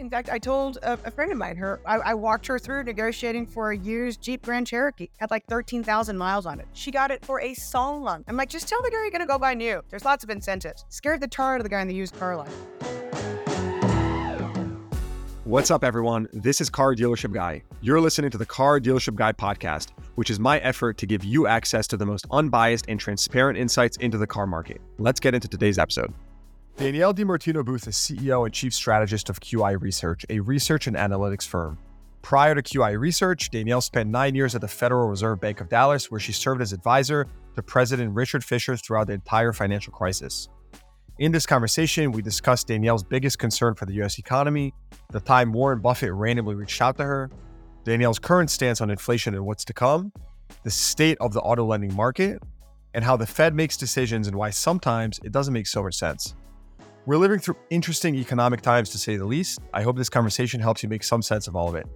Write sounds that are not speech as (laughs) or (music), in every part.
In fact, I told a, a friend of mine, her, I, I, walked her through negotiating for a used Jeep Grand Cherokee. Had like 13,000 miles on it. She got it for a song I'm like, just tell the guy you're gonna go buy new. There's lots of incentives. Scared the tar out of the guy in the used car line. What's up, everyone? This is Car Dealership Guy. You're listening to the Car Dealership Guy podcast, which is my effort to give you access to the most unbiased and transparent insights into the car market. Let's get into today's episode. Danielle DiMartino Booth is CEO and Chief Strategist of QI Research, a research and analytics firm. Prior to QI Research, Danielle spent nine years at the Federal Reserve Bank of Dallas, where she served as advisor to President Richard Fisher throughout the entire financial crisis. In this conversation, we discussed Danielle's biggest concern for the US economy, the time Warren Buffett randomly reached out to her, Danielle's current stance on inflation and what's to come, the state of the auto lending market, and how the Fed makes decisions and why sometimes it doesn't make so much sense. We're living through interesting economic times to say the least. I hope this conversation helps you make some sense of all of it.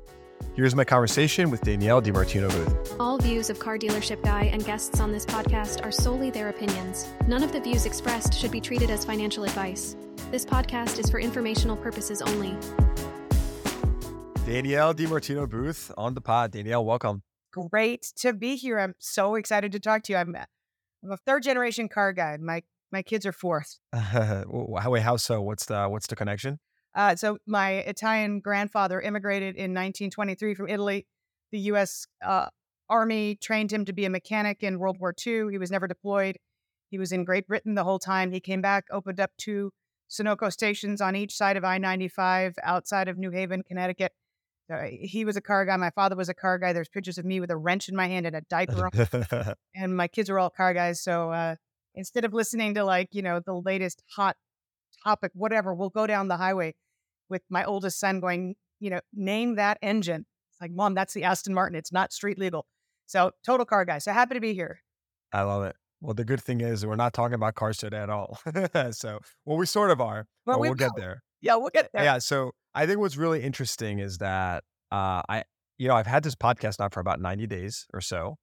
Here's my conversation with Danielle DiMartino Booth. All views of Car Dealership Guy and guests on this podcast are solely their opinions. None of the views expressed should be treated as financial advice. This podcast is for informational purposes only. Danielle DiMartino Booth on the pod. Danielle, welcome. Great to be here. I'm so excited to talk to you. I'm, I'm a third generation car guy. My my kids are fourth. (laughs) Wait, how so? What's the what's the connection? Uh, so my Italian grandfather immigrated in 1923 from Italy. The U.S. Uh, Army trained him to be a mechanic in World War II. He was never deployed. He was in Great Britain the whole time. He came back, opened up two Sunoco stations on each side of I-95 outside of New Haven, Connecticut. Uh, he was a car guy. My father was a car guy. There's pictures of me with a wrench in my hand and a diaper (laughs) and my kids are all car guys. So uh, instead of listening to like, you know, the latest hot topic, whatever, we'll go down the highway with my oldest son going, you know, name that engine. It's like, mom, that's the Aston Martin. It's not street legal. So total car guy. So happy to be here. I love it. Well, the good thing is we're not talking about cars today at all. (laughs) so, well, we sort of are, but, but we will get there. Yeah, we'll get there. Yeah. So I think what's really interesting is that uh, I, you know, I've had this podcast now for about 90 days or so.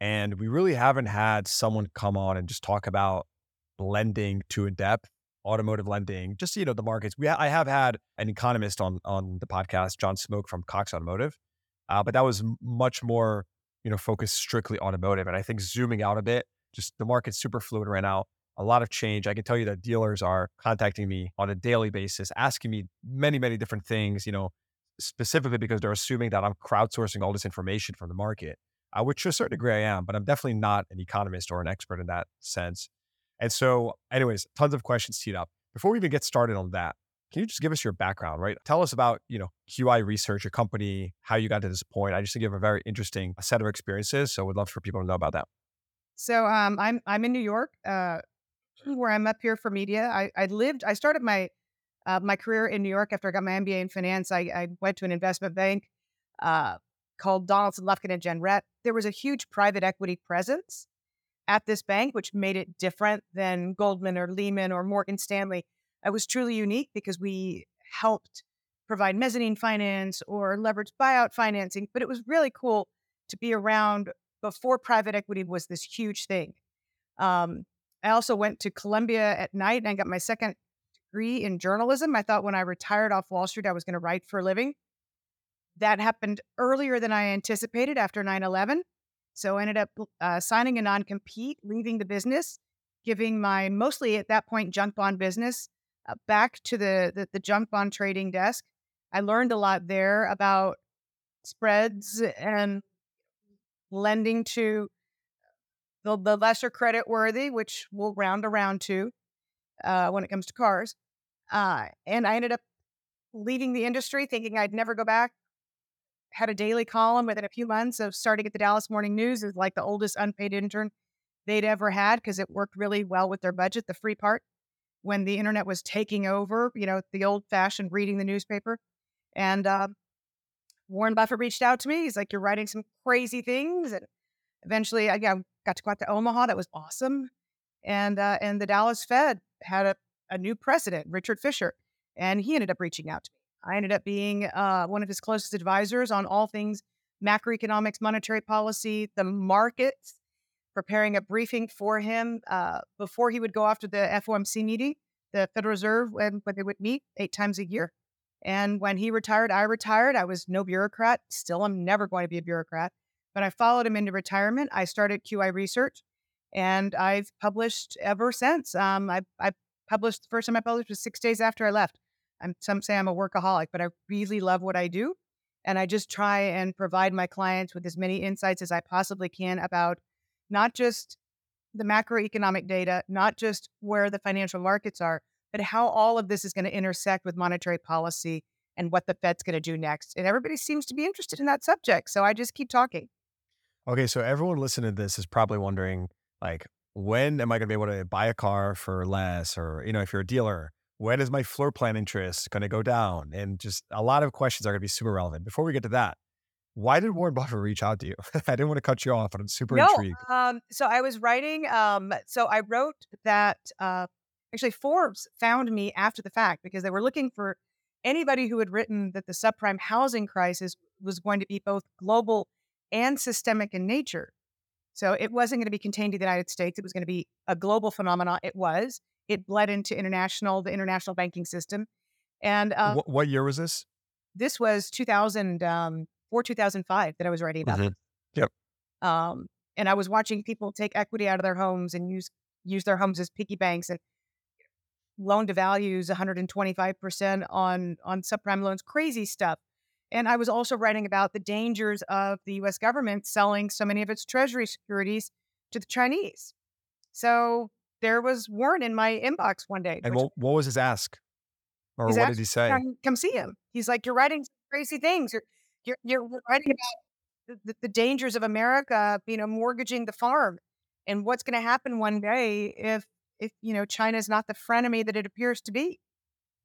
And we really haven't had someone come on and just talk about lending to in depth, automotive lending, just you know the markets. We I have had an economist on on the podcast, John Smoke from Cox Automotive, uh, but that was much more you know focused strictly automotive. And I think zooming out a bit, just the market's super fluid right now. A lot of change. I can tell you that dealers are contacting me on a daily basis, asking me many, many different things. You know, specifically because they're assuming that I'm crowdsourcing all this information from the market uh, which to a certain degree I am, but I'm definitely not an economist or an expert in that sense. And so, anyways, tons of questions teed up. Before we even get started on that, can you just give us your background, right? Tell us about, you know, QI Research, your company, how you got to this point. I just think you have a very interesting set of experiences. So, would love for people to know about that. So, um, I'm I'm in New York, uh, where I'm up here for media. I, I lived, I started my uh, my career in New York after I got my MBA in finance. I, I went to an investment bank, uh, called Donaldson, Lufkin, and Jenrette. There was a huge private equity presence at this bank, which made it different than Goldman or Lehman or Morgan Stanley. It was truly unique because we helped provide mezzanine finance or leverage buyout financing, but it was really cool to be around before private equity was this huge thing. Um, I also went to Columbia at night and I got my second degree in journalism. I thought when I retired off Wall Street, I was going to write for a living. That happened earlier than I anticipated after 9 11. So I ended up uh, signing a non compete, leaving the business, giving my mostly at that point junk bond business uh, back to the, the, the junk bond trading desk. I learned a lot there about spreads and lending to the, the lesser credit worthy, which we'll round around to uh, when it comes to cars. Uh, and I ended up leaving the industry thinking I'd never go back had a daily column within a few months of starting at the Dallas Morning News as like the oldest unpaid intern they'd ever had because it worked really well with their budget, the free part, when the internet was taking over, you know, the old fashioned reading the newspaper. And uh, Warren Buffett reached out to me. He's like, You're writing some crazy things. And eventually I got to go out to Omaha. That was awesome. And, uh, and the Dallas Fed had a, a new president, Richard Fisher, and he ended up reaching out to me. I ended up being uh, one of his closest advisors on all things macroeconomics, monetary policy, the markets, preparing a briefing for him uh, before he would go off to the FOMC meeting, the Federal Reserve, when, when they would meet eight times a year. And when he retired, I retired. I was no bureaucrat. Still, I'm never going to be a bureaucrat. But I followed him into retirement. I started QI Research, and I've published ever since. Um, I, I published the first time I published was six days after I left. I'm, some say I'm a workaholic, but I really love what I do. And I just try and provide my clients with as many insights as I possibly can about not just the macroeconomic data, not just where the financial markets are, but how all of this is going to intersect with monetary policy and what the Fed's going to do next. And everybody seems to be interested in that subject. So I just keep talking. Okay. So everyone listening to this is probably wondering, like, when am I going to be able to buy a car for less? Or, you know, if you're a dealer, when is my floor plan interest going to go down? And just a lot of questions are going to be super relevant. Before we get to that, why did Warren Buffett reach out to you? (laughs) I didn't want to cut you off, but I'm super no, intrigued. Um, so I was writing. Um, so I wrote that uh, actually Forbes found me after the fact because they were looking for anybody who had written that the subprime housing crisis was going to be both global and systemic in nature. So it wasn't going to be contained to the United States. It was going to be a global phenomenon. It was. It bled into international, the international banking system. And uh, what, what, year was this? This was 2000. Um, or 2005 that I was writing about. Mm-hmm. Yep. Um, and I was watching people take equity out of their homes and use use their homes as piggy banks and loan to values 125% on on subprime loans, crazy stuff. And I was also writing about the dangers of the US government selling so many of its treasury securities to the Chinese. So there was Warren in my inbox one day. And what, what was his ask? Or what did he say? Come, come see him. He's like, You're writing crazy things. You're you're, you're writing about the, the dangers of America, you know, mortgaging the farm and what's going to happen one day if, if, you know, China is not the frenemy that it appears to be.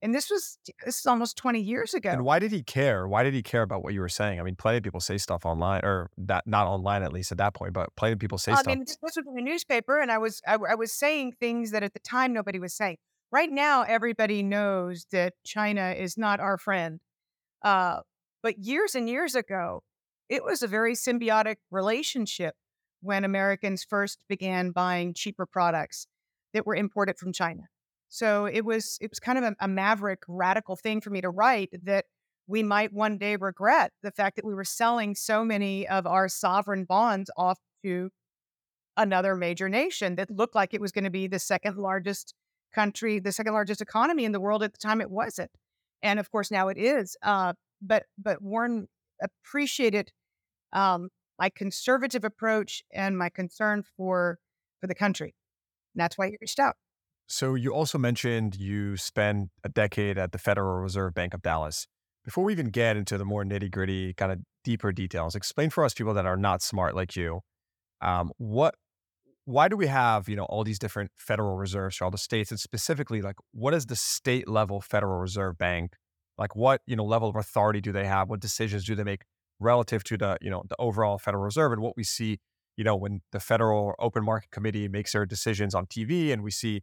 And this was this is almost 20 years ago. And why did he care? Why did he care about what you were saying? I mean, plenty of people say stuff online, or that not online at least at that point, but plenty of people say I stuff. I mean, this was in the newspaper, and I was I, I was saying things that at the time nobody was saying. Right now, everybody knows that China is not our friend. Uh, but years and years ago, it was a very symbiotic relationship when Americans first began buying cheaper products that were imported from China. So it was it was kind of a, a, maverick, radical thing for me to write that we might one day regret the fact that we were selling so many of our sovereign bonds off to another major nation that looked like it was going to be the second largest country, the second largest economy in the world at the time. It wasn't, and of course now it is. Uh, but but Warren appreciated um, my conservative approach and my concern for for the country. And that's why he reached out. So you also mentioned you spent a decade at the Federal Reserve Bank of Dallas. Before we even get into the more nitty gritty, kind of deeper details, explain for us people that are not smart like you, um, what, why do we have you know all these different Federal Reserves for all the states, and specifically like what is the state level Federal Reserve Bank like what, you know, level of authority do they have? What decisions do they make relative to the, you know, the overall Federal Reserve and what we see, you know, when the Federal Open Market Committee makes their decisions on TV and we see,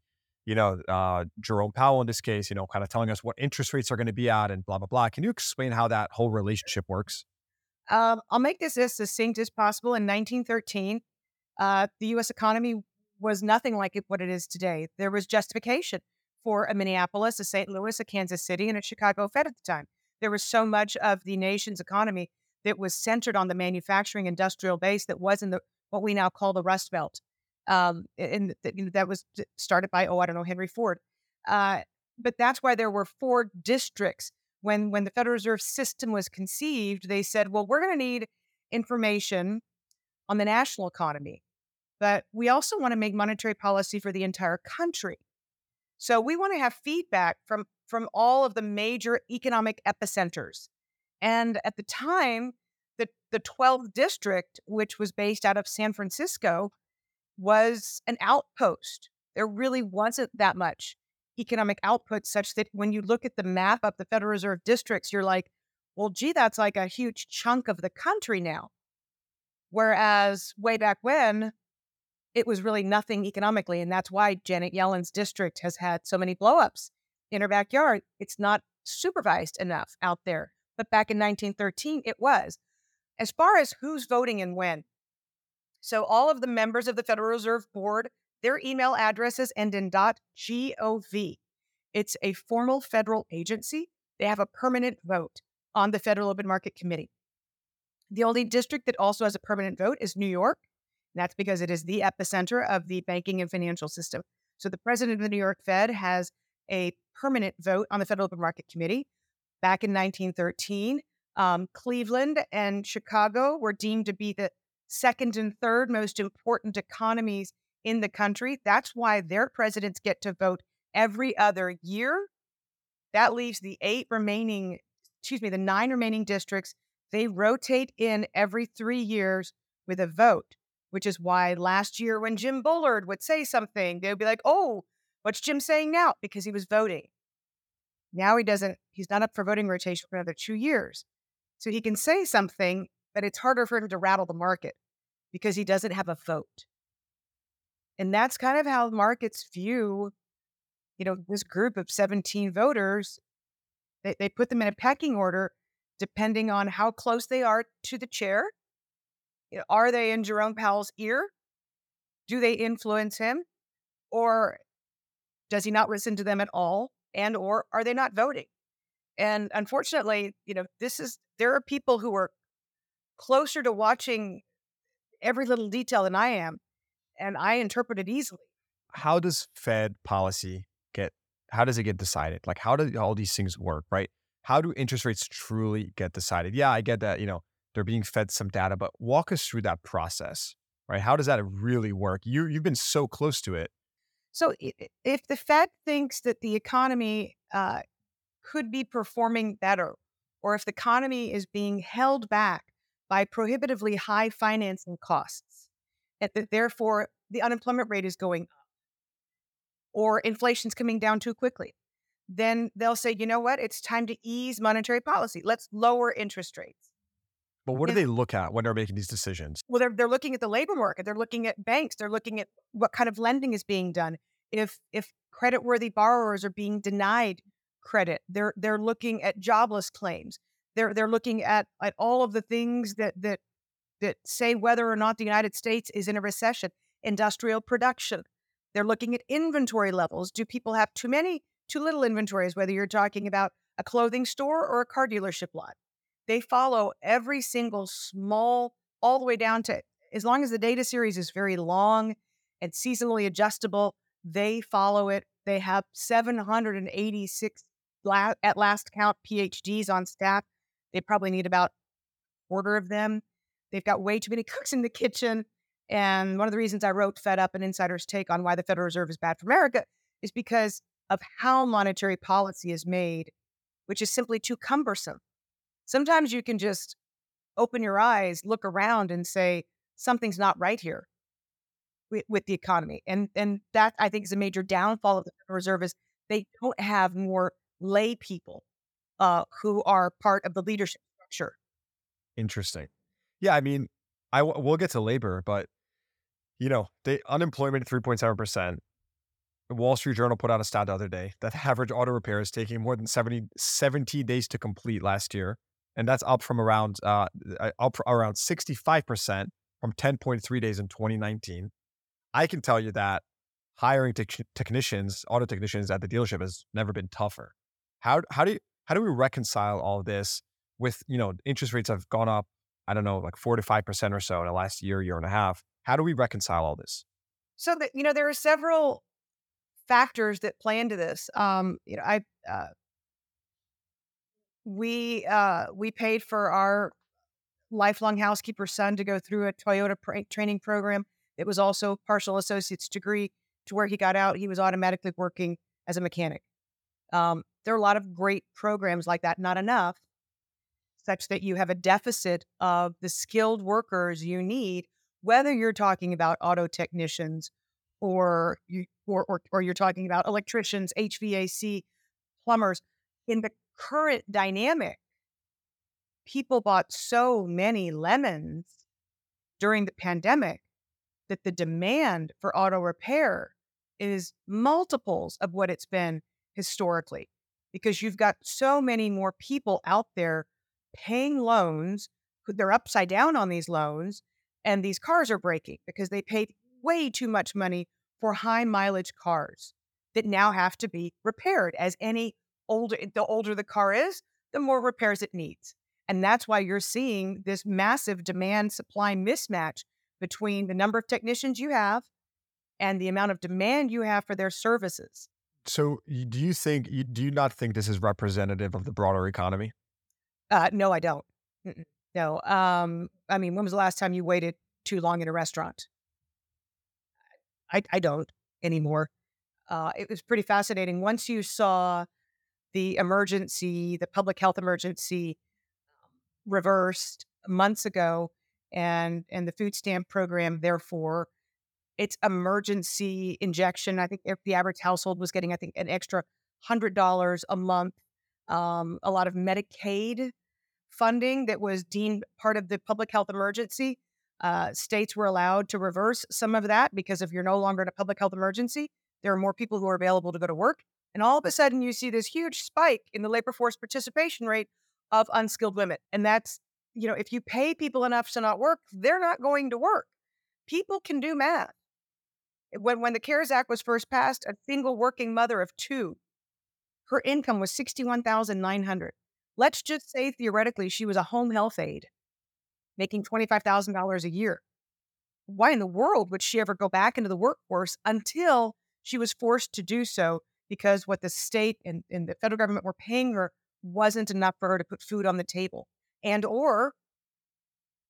you know, uh, Jerome Powell in this case, you know, kind of telling us what interest rates are going to be at and blah, blah, blah. Can you explain how that whole relationship works? Um, I'll make this as succinct as possible. In 1913, uh, the U.S. economy was nothing like what it is today. There was justification for a Minneapolis, a St. Louis, a Kansas City, and a Chicago Fed at the time. There was so much of the nation's economy that was centered on the manufacturing industrial base that was in the what we now call the Rust Belt. Um, and you know, that was started by, oh, I don't know, Henry Ford. Uh, but that's why there were four districts. When, when the Federal Reserve System was conceived, they said, well, we're going to need information on the national economy, but we also want to make monetary policy for the entire country. So we want to have feedback from from all of the major economic epicenters. And at the time, the the 12th district, which was based out of San Francisco, was an outpost. There really wasn't that much economic output such that when you look at the map of the Federal Reserve districts, you're like, well, gee, that's like a huge chunk of the country now. Whereas way back when, it was really nothing economically. And that's why Janet Yellen's district has had so many blowups in her backyard. It's not supervised enough out there. But back in 1913, it was. As far as who's voting and when, so all of the members of the Federal Reserve Board, their email addresses end in .gov. It's a formal federal agency they have a permanent vote on the Federal Open Market Committee. The only district that also has a permanent vote is New York. That's because it is the epicenter of the banking and financial system. So the president of the New York Fed has a permanent vote on the Federal Open Market Committee. Back in 1913, um, Cleveland and Chicago were deemed to be the second and third most important economies in the country. That's why their presidents get to vote every other year. That leaves the eight remaining, excuse me, the nine remaining districts. They rotate in every three years with a vote, which is why last year when Jim Bullard would say something, they would be like, oh, what's Jim saying now? Because he was voting. Now he doesn't, he's not up for voting rotation for another two years. So he can say something, but it's harder for him to rattle the market because he doesn't have a vote. And that's kind of how markets view, you know, this group of 17 voters. They, they put them in a pecking order depending on how close they are to the chair. You know, are they in Jerome Powell's ear? Do they influence him? Or does he not listen to them at all? And or are they not voting? And unfortunately, you know, this is there are people who are closer to watching every little detail than I am and I interpret it easily. How does Fed policy get? How does it get decided? Like, how do all these things work? Right? How do interest rates truly get decided? Yeah, I get that. You know, they're being fed some data, but walk us through that process. Right? How does that really work? You you've been so close to it. So, if the Fed thinks that the economy uh, could be performing better, or if the economy is being held back by prohibitively high financing costs, and that therefore the unemployment rate is going up or inflation's coming down too quickly, then they'll say, you know what, it's time to ease monetary policy. Let's lower interest rates. But what do they look at when they're making these decisions? Well, they're, they're looking at the labor market. They're looking at banks. They're looking at what kind of lending is being done. If if credit-worthy borrowers are being denied credit, they're they're looking at jobless claims. They're they're looking at at all of the things that that that say whether or not the United States is in a recession, industrial production. They're looking at inventory levels. Do people have too many, too little inventories, whether you're talking about a clothing store or a car dealership lot? They follow every single small, all the way down to as long as the data series is very long and seasonally adjustable, they follow it. They have 786 at last count PhDs on staff. They probably need about quarter of them They've got way too many (laughs) cooks in the kitchen. And one of the reasons I wrote Fed Up, an insider's take on why the Federal Reserve is bad for America, is because of how monetary policy is made, which is simply too cumbersome. Sometimes you can just open your eyes, look around, and say, something's not right here with, with the economy. And, and that, I think, is a major downfall of the Federal Reserve is they don't have more lay people uh, who are part of the leadership structure. Interesting. Yeah, I mean, I w- we'll get to labor, but you know, the unemployment three point seven percent. The Wall Street Journal put out a stat the other day that (laughs) average auto repair is taking more than 70, 70 days to complete last year, and that's up from around uh, uh up around sixty five percent from ten point three days in twenty nineteen. I can tell you that hiring te- technicians, auto technicians at the dealership has never been tougher. How how do you, how do we reconcile all this with you know interest rates have gone up I don't know, like four to five percent or so in the last year, year and a half. How do we reconcile all this? So that you know, there are several factors that play into this. Um, you know, I uh, we uh, we paid for our lifelong housekeeper son to go through a Toyota pr- training program. It was also partial associate's degree to where he got out. He was automatically working as a mechanic. Um, there are a lot of great programs like that, not enough such that you have a deficit of the skilled workers you need, whether you're talking about auto technicians or you or, or, or you're talking about electricians, HVAC, plumbers. In the current dynamic, people bought so many lemons during the pandemic that the demand for auto repair is multiples of what it's been historically because you've got so many more people out there paying loans. They're upside down on these loans, and these cars are breaking because they paid way too much money for high mileage cars that now have to be repaired, as any older the older the car is, the more repairs it needs. And that's why you're seeing this massive demand supply mismatch between the number of technicians you have and the amount of demand you have for their services. So, do you think, do you not think this is representative of the broader economy? Uh, no, I don't. Mm-mm. No. Um, I mean, when was the last time you waited too long in a restaurant? I, I don't anymore. Uh, it was pretty fascinating. Once you saw the emergency, the public health emergency um, reversed months ago, and and the food stamp program, therefore, its emergency injection. I think if the average household was getting, I think, an extra hundred dollars a month. Um, a lot of Medicaid funding that was deemed part of the public health emergency. Uh, states were allowed to reverse some of that because if you're no longer in a public health emergency, there are more people who are available to go to work. And all of a sudden, you see this huge spike in the labor force participation rate of unskilled women. And that's, you know, if you pay people enough to not work, they're not going to work. People can do math. When, when the CARES Act was first passed, a single working mother of two, her income was 61,900. Let's just say theoretically she was a home health aide making $25,000 a year. Why in the world would she ever go back into the workforce until she was forced to do so because what the state and, and the federal government were paying her wasn't enough for her to put food on the table. And or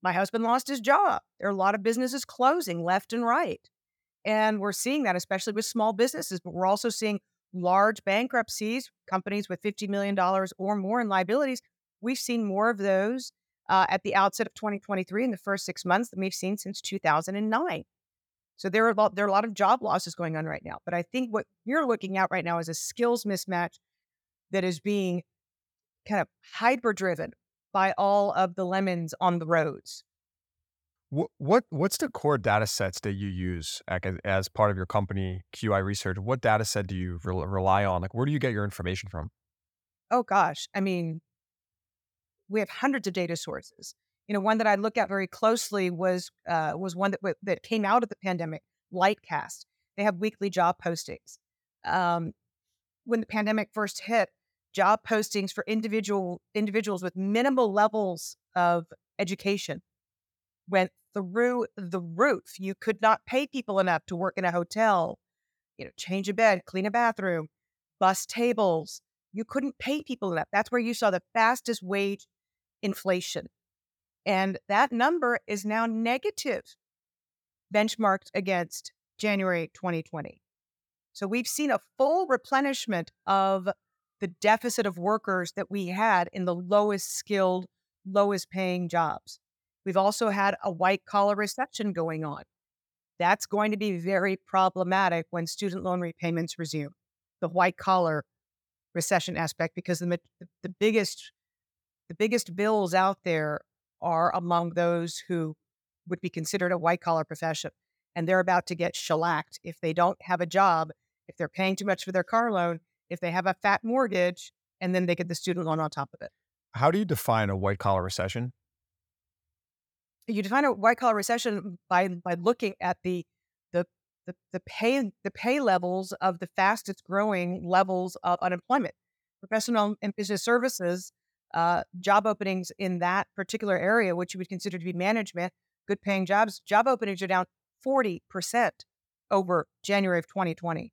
my husband lost his job. There are a lot of businesses closing left and right. And we're seeing that, especially with small businesses, but we're also seeing large bankruptcies, companies with $50 million or more in liabilities. We've seen more of those uh, at the outset of 2023 in the first six months than we've seen since 2009. So there are, lot, there are a lot of job losses going on right now. But I think what you're looking at right now is a skills mismatch that is being kind of hyper driven by all of the lemons on the roads. What, what what's the core data sets that you use as, as part of your company QI research? What data set do you re- rely on? Like, where do you get your information from? Oh gosh, I mean, we have hundreds of data sources you know, one that I look at very closely was uh, was one that that came out of the pandemic, Lightcast. They have weekly job postings. Um, when the pandemic first hit, job postings for individual individuals with minimal levels of education went through the roof. You could not pay people enough to work in a hotel, you know, change a bed, clean a bathroom, bus tables. You couldn't pay people enough. That's where you saw the fastest wage inflation and that number is now negative, benchmarked against January 2020. So we've seen a full replenishment of the deficit of workers that we had in the lowest skilled, lowest paying jobs. We've also had a white collar recession going on. That's going to be very problematic when student loan repayments resume. The white collar recession aspect, because the, the biggest the biggest bills out there are among those who would be considered a white collar profession. And they're about to get shellacked if they don't have a job, if they're paying too much for their car loan, if they have a fat mortgage, and then they get the student loan on top of it. How do you define a white collar recession? You define a white collar recession by by looking at the the the, the pay the pay levels of the fastest growing levels of unemployment. Professional and business services uh, job openings in that particular area, which you would consider to be management, good paying jobs, job openings are down 40% over January of 2020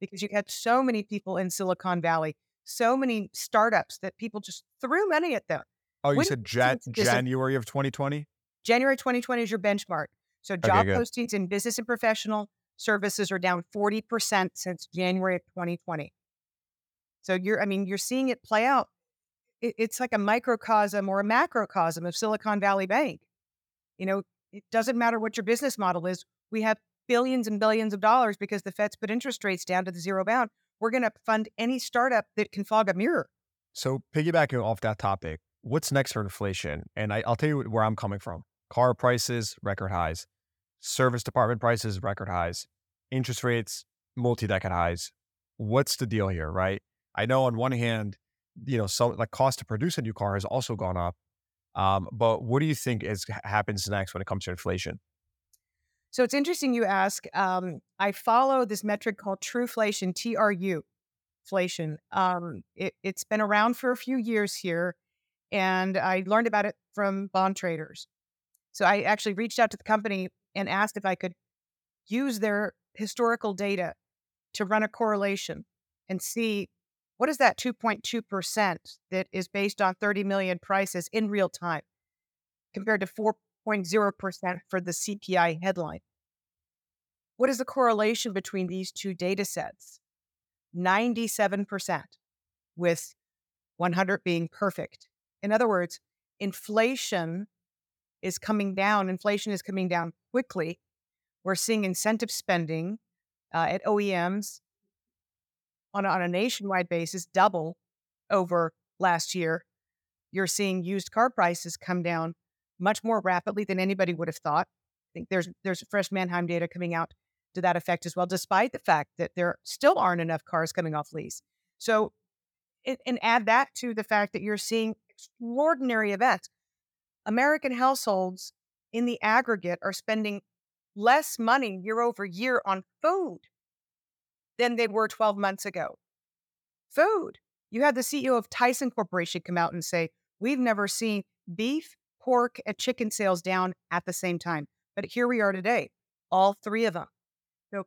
because you had so many people in Silicon Valley, so many startups that people just threw money at them. Oh, you said Jan- January of 2020? January 2020 is your benchmark. So job okay, postings in business and professional services are down 40% since January of 2020. So you're, I mean, you're seeing it play out it, it's like a microcosm or a macrocosm of Silicon Valley Bank. You know, it doesn't matter what your business model is. We have billions and billions of dollars because the Fed's put interest rates down to the zero bound. We're going to fund any startup that can fog a mirror. So, piggybacking off that topic, what's next for inflation? And I, will tell you where I'm coming from. Car prices, record highs. Service department prices, record highs. Interest rates, multi decade highs. What's the deal here, right? I know on one hand, you know, so like cost to produce a new car has also gone up. Um, but what do you think is happens next when it comes to inflation? So it's interesting you ask. Um, I follow this metric called Truflation, TRU. inflation. Um, it, it's been around for a few years here, and I learned about it from bond traders. So I actually reached out to the company and asked if I could use their historical data to run a correlation and see what is that 2.2% that is based on 30 million prices in real time compared to 4.0% for the CPI headline. What is the correlation between these two data sets? 97%, with 100 being perfect. In other words, inflation is coming down. Inflation is coming down quickly. We're seeing incentive spending uh, at OEMs on on a nationwide basis double over last year. You're seeing used car prices come down much more rapidly than anybody would have thought. I think there's there's fresh Manheim data coming out to that effect as well, despite the fact that there still aren't enough cars coming off lease. So, and, and add that to the fact that you're seeing extraordinary events. American households in the aggregate are spending less money year over year on food than they were 12 months ago. Food. You had the CEO of Tyson Corporation come out and say, We've never seen beef, pork, and chicken sales down at the same time. But here we are today, all three of them. So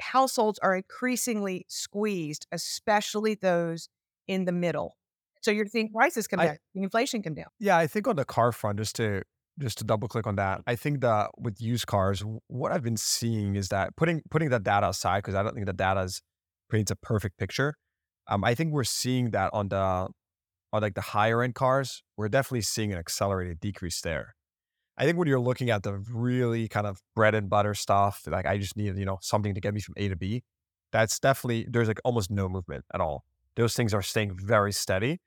households are increasingly squeezed, especially those in the middle. So you're seeing prices come down, inflation come down. Yeah, I think on the car front, just to just to double click on that, I think that with used cars, what I've been seeing is that putting putting that data aside because I don't think the data is paints a perfect picture. Um, I think we're seeing that on the on like the higher end cars, we're definitely seeing an accelerated decrease there. I think when you're looking at the really kind of bread and butter stuff, like I just need you know something to get me from A to B, that's definitely there's like almost no movement at all. Those things are staying very steady.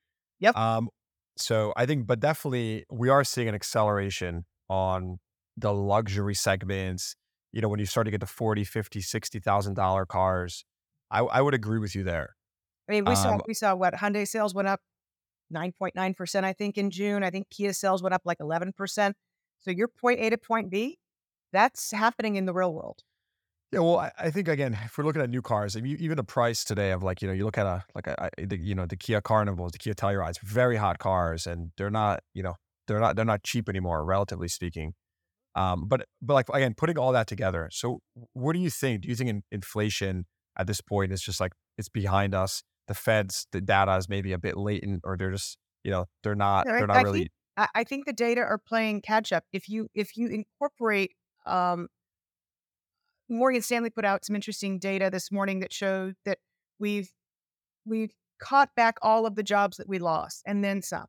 Yep. Um, so I think, but definitely we are seeing an acceleration on the luxury segments. You know, when you start to get to 40, 50, 60,000 dollar cars, I, I would agree with you there. I mean, we um, saw we saw what Hyundai sales went up 9.9 percent, I think, in June. I think Kia sales went up like 11 percent. So your point A to point B, that's happening in the real world. Yeah, well, I, I, think again, if we're looking at new cars, even the price today of like you know, you look at a like a, a the, you know the Kia Carnivals, the Kia Tellurides, very hot cars, and they're not you know they're not they're not cheap anymore, relatively speaking. Um, but but like again, putting all that together. So, what do you think? Do you think in, inflation at this point is just like it's behind us? The Fed's the data is maybe a bit latent, or they're just you know they're not they're not I really. Think, I think the data are playing catch up. If you if you incorporate um, Morgan Stanley put out some interesting data this morning that showed that we've we've caught back all of the jobs that we lost and then some.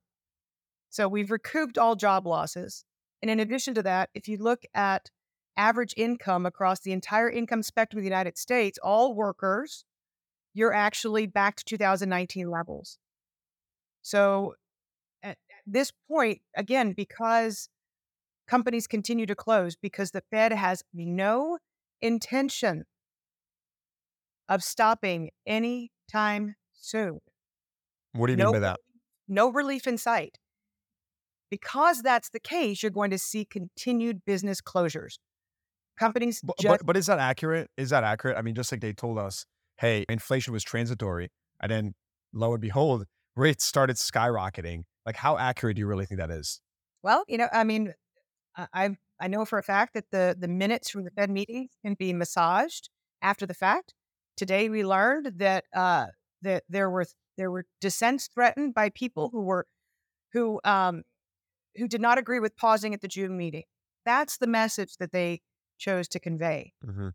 So we've recouped all job losses. And in addition to that, if you look at average income across the entire income spectrum of the United States, all workers, you're actually back to 2019 levels. So at this point, again, because companies continue to close, because the Fed has no intention of stopping any time soon. What do you no, mean by that? No relief in sight. Because that's the case, you're going to see continued business closures. Companies but, just- but, but is that accurate? Is that accurate? I mean, just like they told us, hey, inflation was transitory, and then lo and behold, rates started skyrocketing. Like, how accurate do you really think that is? Well, you know, I mean, I've I know for a fact that the the minutes from the Fed meetings can be massaged after the fact. Today we learned that uh, that there were there were dissents threatened by people who were who um, who did not agree with pausing at the June meeting. That's the message that they chose to convey. Mm-hmm.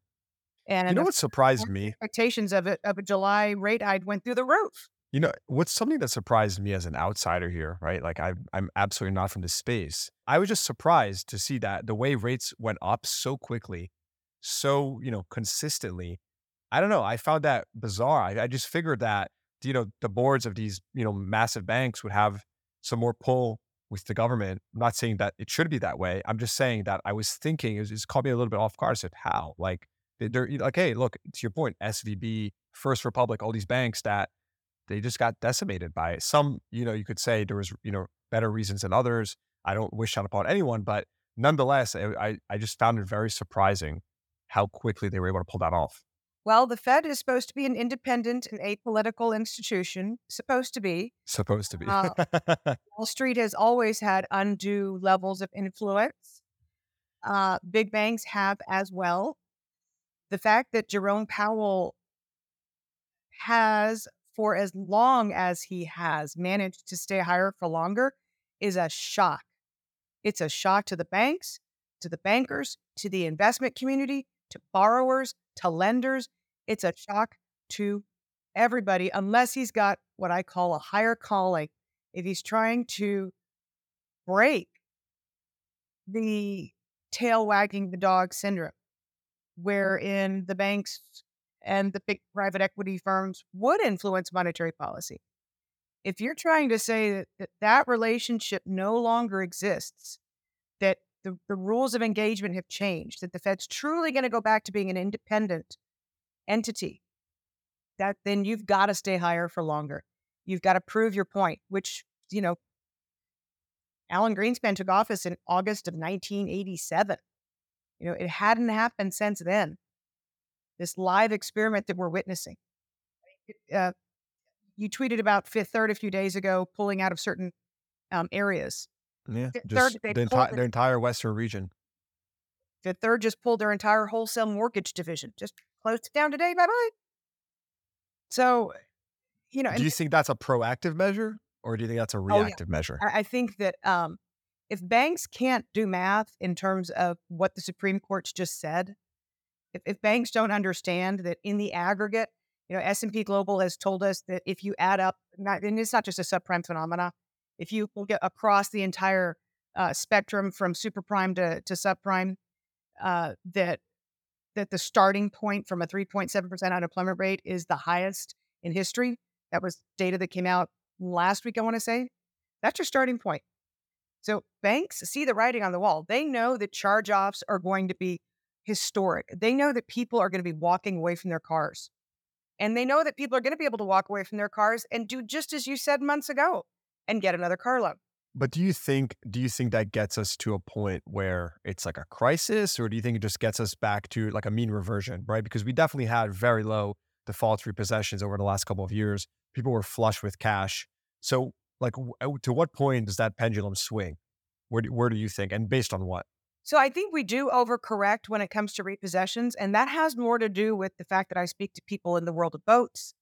And you know what surprised me? Expectations of it of a July rate hike went through the roof. You know, what's something that surprised me as an outsider here, right? Like I, I'm absolutely not from this space. I was just surprised to see that the way rates went up so quickly, so, you know, consistently. I don't know. I found that bizarre. I, I just figured that, you know, the boards of these, you know, massive banks would have some more pull with the government. I'm not saying that it should be that way. I'm just saying that I was thinking, it, was, caught me a little bit off guard. I said, how? Like, they're like, hey, look, to your point, SVB, First Republic, all these banks that they just got decimated by it. Some, you know, you could say there was, you know, better reasons than others. I don't wish that upon anyone, but nonetheless, I, I just found it very surprising how quickly they were able to pull that off. Well, the Fed is supposed to be an independent and apolitical institution, supposed to be. Supposed to be. Uh, (laughs) Wall Street has always had undue levels of influence. Uh, big banks have as well. The fact that Jerome Powell has, for as long as he has, managed to stay higher for longer is a shock. It's a shock to the banks, to the bankers, to the investment community, to borrowers, to lenders. It's a shock to everybody, unless he's got what I call a higher calling. If he's trying to break the tail wagging the dog syndrome, mm. wherein the banks and the big private equity firms would influence monetary policy. If you're trying to say that that, that relationship no longer exists, that the, the rules of engagement have changed, that the Fed's truly going to go back to being an independent entity, that then you've got to stay higher for longer. You've got to prove your point, which, you know, Alan Greenspan took office in August of 1987. You know, it hadn't happened since then. This live experiment that we're witnessing. Uh, you tweeted about Fifth Third a few days ago, pulling out of certain um, areas. yeah. Fifth Just Third, the, enti- it- the entire Western region. Fifth Third just pulled their entire wholesale mortgage division, just closed it down today. Bye bye. So, you know, Do you think that's a proactive measure or do you think that's a Oh, yeah. reactive measure? I I think that um, if banks can't do math in terms of what the Supreme Court's just said, if, if banks don't understand that in the aggregate, you know, S and P Global has told us that if you add up, not, and it's not just a subprime phenomena, if you look at across the entire uh, spectrum from super prime to, to subprime, uh, that that the starting point from a 3.7% unemployment rate is the highest in history. That was data that came out last week, I want to say. That's your starting point. So banks see the writing on the wall. They know that charge offs are going to be historic. They know that people are going to be walking away from their cars. And they know that people are going to be able to walk away from their cars and do just as you said months ago and get another car loan. But do you think do you think that gets us to a point where it's like a crisis, or do you think it just gets us back to like a mean reversion, right? Because we definitely had very low defaults repossessions over the last couple of years. People were flush with cash. So, like, uh, to what point does that pendulum swing? Where do, where do you think, and based on what? So I think we do overcorrect when it comes to repossessions, and that has more to do with the fact that I speak to people in the world of boats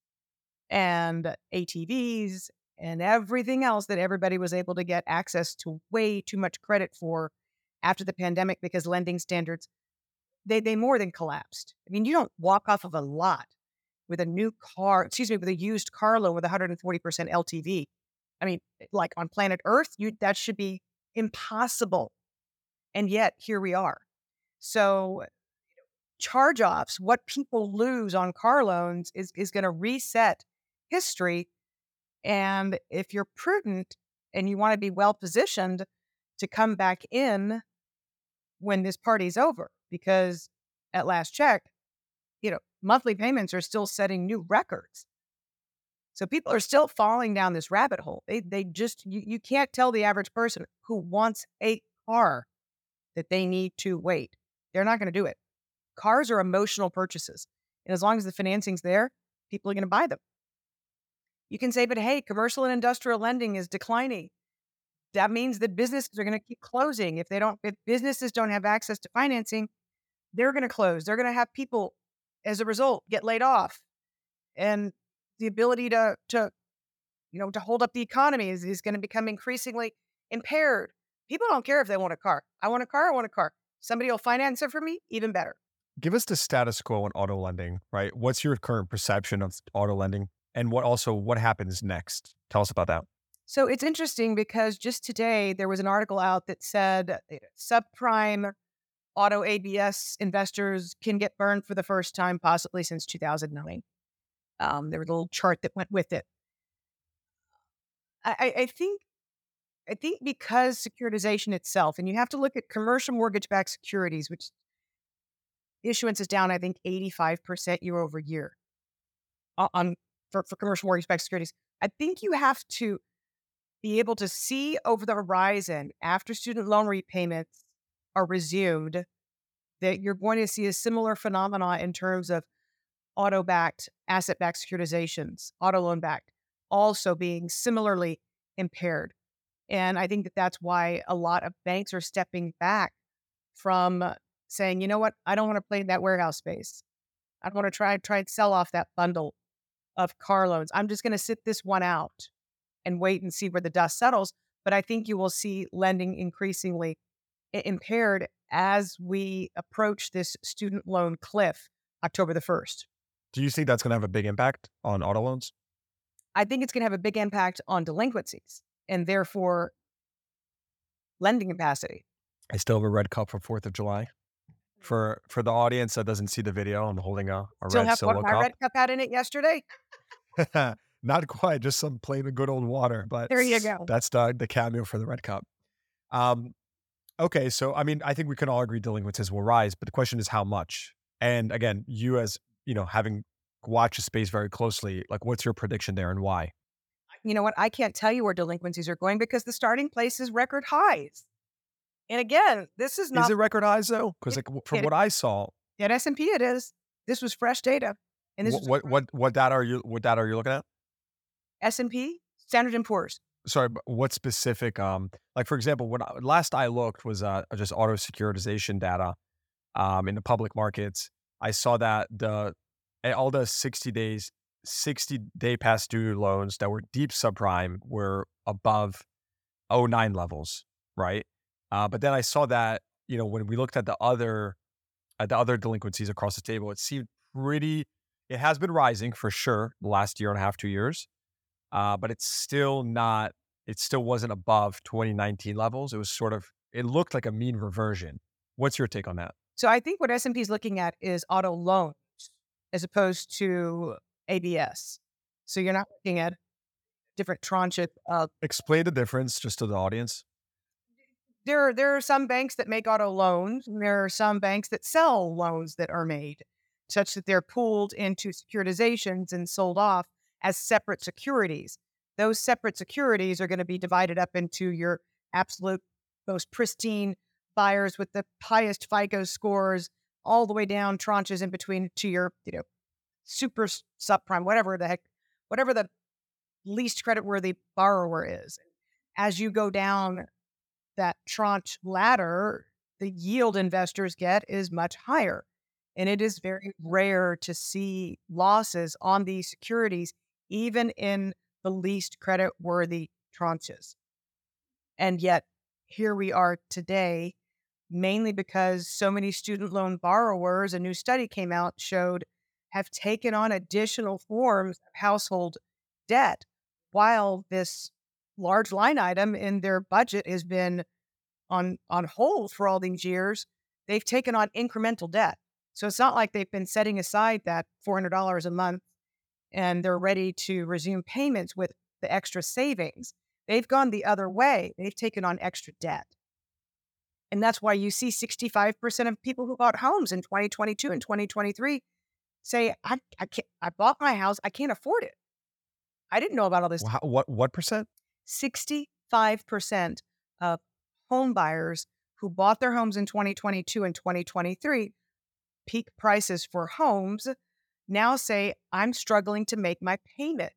and ATVs and everything else that everybody was able to get access to way too much credit for after the pandemic because lending standards they they more than collapsed. I mean, you don't walk off of a lot with a new car, excuse me, with a used car loan with 140% LTV. I mean, like on planet Earth, you that should be impossible. And yet here we are. So charge offs, what people lose on car loans is, is going to reset history. And if you're prudent and you want to be well positioned to come back in when this party's over, because at last check, you know, monthly payments are still setting new records. So people are still falling down this rabbit hole. They they just you, you can't tell the average person who wants a car that they need to wait. They're not going to do it. Cars are emotional purchases. And as long as the financing's there, people are going to buy them. You can say, but hey, commercial and industrial lending is declining. That means that businesses are going to keep closing. If they don't, if businesses don't have access to financing, they're going to close. They're going to have people, as a result, get laid off. And the ability to, to you know, to hold up the economy is, is going to become increasingly impaired. People don't care if they want a car. I want a car, I want a car. Somebody will finance it for me, even better. Give us the status quo on auto lending, right? What's your current perception of auto lending, and what also what happens next? Tell us about that. So it's interesting because just today there was an article out that said uh, subprime auto ABS investors can get burned for the first time, possibly since 2009. Um, there was a little chart that went with it. I, I- I think, I think because securitization itself, and you have to look at commercial mortgage-backed securities, which issuance is down, I think, 85% year over year on for, for commercial mortgage-backed securities. I think you have to be able to see over the horizon after student loan repayments are resumed that you're going to see a similar phenomena in terms of auto backed, asset backed securitizations, auto loan backed, also being similarly impaired. And I think that that's why a lot of banks are stepping back from saying, you know what, I don't want to play in that warehouse space. I don't want to try try and sell off that bundle of car loans. I'm just going to sit this one out and wait and see where the dust settles. But I think you will see lending increasingly impaired as we approach this student loan cliff October the 1st. Do you think that's going to have a big impact on auto loans? I think it's going to have a big impact on delinquencies and therefore lending capacity. I still have a red cup for Fourth of July. For for the audience that doesn't see the video, I'm holding a, a Still red have solo what my red cup had in it yesterday. (laughs) Not quite, just some plain good old water. But There you go. That's the the cameo for the red cup. Um, okay, so I mean, I think we can all agree delinquencies will rise, but the question is how much. And again, you as you know, having watched the space very closely, like what's your prediction there and why? You know what? I can't tell you where delinquencies are going because the starting place is record highs. And again, this is not is it record highs though? Because like from it- what I saw, Yeah, at S and P. It is. This was fresh data, and this wh- what what what data are you what data are you looking at? S and P Standard and Poor's. sorry, but what specific? Um, like for example, when I, last I looked was uh just auto securitization data, um, in the public markets. I saw that the eh, all the sixty days, sixty day past due loans that were deep subprime were above 09 levels, right? Uh, but then I saw that you know when we looked at the other at the other delinquencies across the table, it seemed pretty. It has been rising for sure the last year and a half, two years uh, but it's still not. It still wasn't above 2019 levels. It was sort of. It looked like a mean reversion. What's your take on that? So I think what S and P is looking at is auto loans as opposed to ABS. So you're not looking at different tranches of Explain the difference just to the audience. there are there are some banks that make auto loans and there are some banks that sell loans that are made such that they're pooled into securitizations and sold off as separate securities those separate securities are going to be divided up into your absolute most pristine buyers with the highest fico scores all the way down tranches in between to your you know super subprime whatever the heck whatever the least creditworthy borrower is as you go down that tranche ladder, the yield investors get is much higher. And it is very rare to see losses on these securities, even in the least credit worthy tranches. And yet, here we are today, mainly because so many student loan borrowers, a new study came out, showed have taken on additional forms of household debt while this large line item in their budget has been on on hold for all these years they've taken on incremental debt. So it's not like they've been setting aside that $400 a month and they're ready to resume payments with the extra savings. They've gone the other way. They've taken on extra debt. And that's why you see 65% of people who bought homes in 2022 and 2023 say i, I can't i bought my house i can't afford it i didn't know about all this Wha- What what percent? 65% of home buyers who bought their homes in 2022 and 2023, peak prices for homes, now say, I'm struggling to make my payment.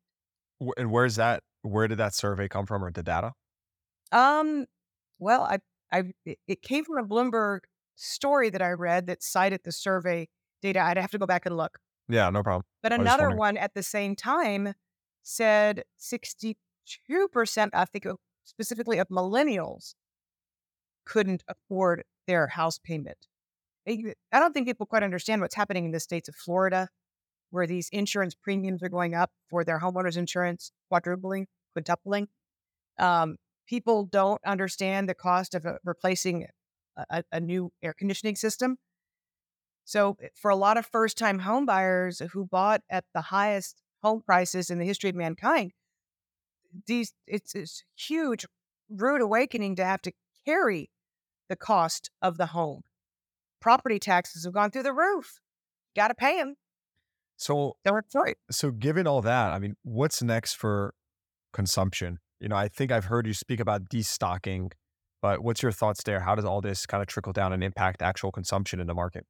And where's that? Where did that survey come from, or the data? Um, well, I, I, it came from a Bloomberg story that I read that cited the survey data. I'd have to go back and look. Yeah, no problem. But another one at the same time said 62%, I think specifically of millennials, couldn't afford their house payment. I don't think people quite understand what's happening in the states of Florida, where these insurance premiums are going up for their homeowners insurance, quadrupling, quintupling. Um, people don't understand the cost of uh, replacing a- a new air conditioning system. So, eh, for a lot of first time home buyers who bought at the highest home prices in the history of mankind, these it's this huge rude awakening to have to carry the cost of the home. Property taxes have gone through the roof. Got to pay them. So Don't work for it. so given all that, I mean, what's next for consumption? You know, I think I've heard you speak about destocking, but what's your thoughts there? How does all this kind of trickle down and impact actual consumption in the market?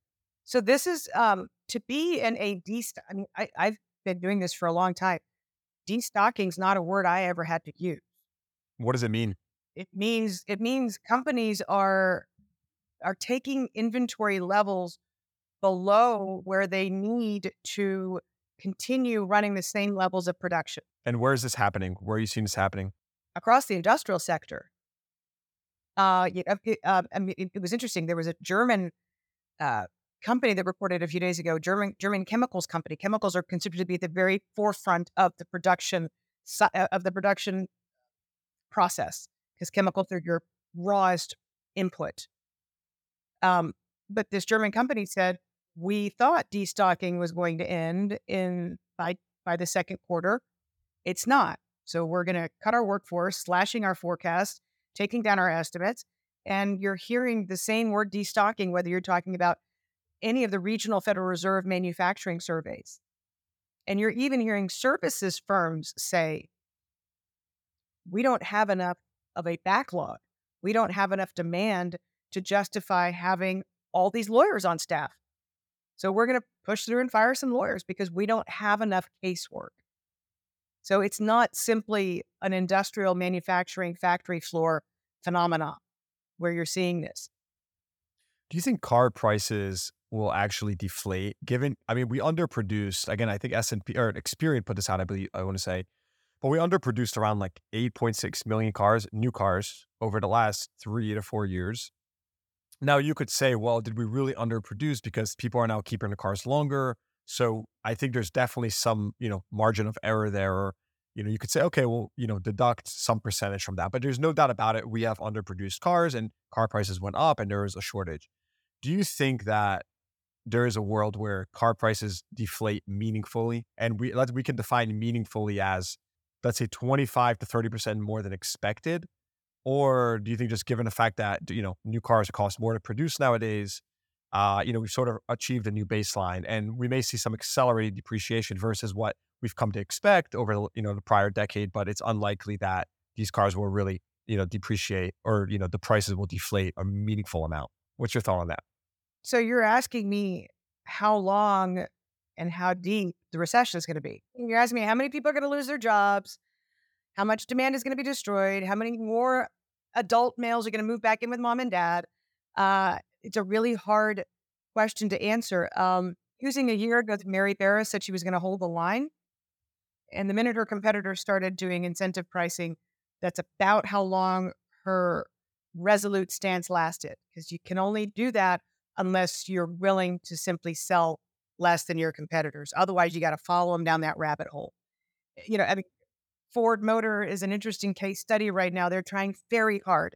So this is um, to be in a destock. I mean, I, I've been doing this for a long time. Destocking is not a word I ever had to use. What does it mean? It means it means companies are are taking inventory levels below where they need to continue running the same levels of production. And where is this happening? Where are you seeing this happening? Across the industrial sector. Uh, you know, it, uh, I mean, it, it, was interesting. There was a German uh, company that reported a few days ago, German German chemicals company. Chemicals are considered to be at the very forefront of the production uh, of the production process because chemicals are your rawest input. Um, but this German company said we thought destocking was going to end in by by the second quarter. It's not. So we're going to cut our workforce, slashing our forecast, taking down our estimates, and you're hearing the same word destocking whether you're talking about any of the regional Federal Reserve manufacturing surveys. And you're even hearing services firms say, we don't have enough of a backlog. We don't have enough demand to justify having all these lawyers on staff. So we're going to push through and fire some lawyers because we don't have enough casework. So it's not simply an industrial manufacturing factory floor phenomenon where you're seeing this. Do you think car prices will actually deflate given I mean we underproduced again I think S&P or Experian put this out I believe I want to say but we underproduced around like 8.6 million cars new cars over the last 3 to 4 years. Now you could say well did we really underproduce because people are now keeping the cars longer? So I think there's definitely some you know margin of error there. Or you know you could say okay well you know deduct some percentage from that but there's no doubt about it we have underproduced cars and car prices went up and there was a shortage. Do you think that there is a world where car prices deflate meaningfully, and we we can define meaningfully as let's say 25 to 30 percent more than expected, or do you think just given the fact that you know new cars cost more to produce nowadays, uh, you know we've sort of achieved a new baseline, and we may see some accelerated depreciation versus what we've come to expect over the, you know the prior decade, but it's unlikely that these cars will really you know depreciate or you know the prices will deflate a meaningful amount. What's your thought on that? So you're asking me how long and how deep the recession is going to be. You're asking me how many people are going to lose their jobs, how much demand is going to be destroyed, how many more adult males are going to move back in with mom and dad. Uh, it's a really hard question to answer. Um, using a year ago, Mary Barra said she was going to hold the line. And the minute her competitors started doing incentive pricing, that's about how long her resolute stance lasted because you can only do that unless you're willing to simply sell less than your competitors. Otherwise, you got to follow them down that rabbit hole. Eh, you know, I mean, Ford Motor is an interesting case study right now. They're trying very hard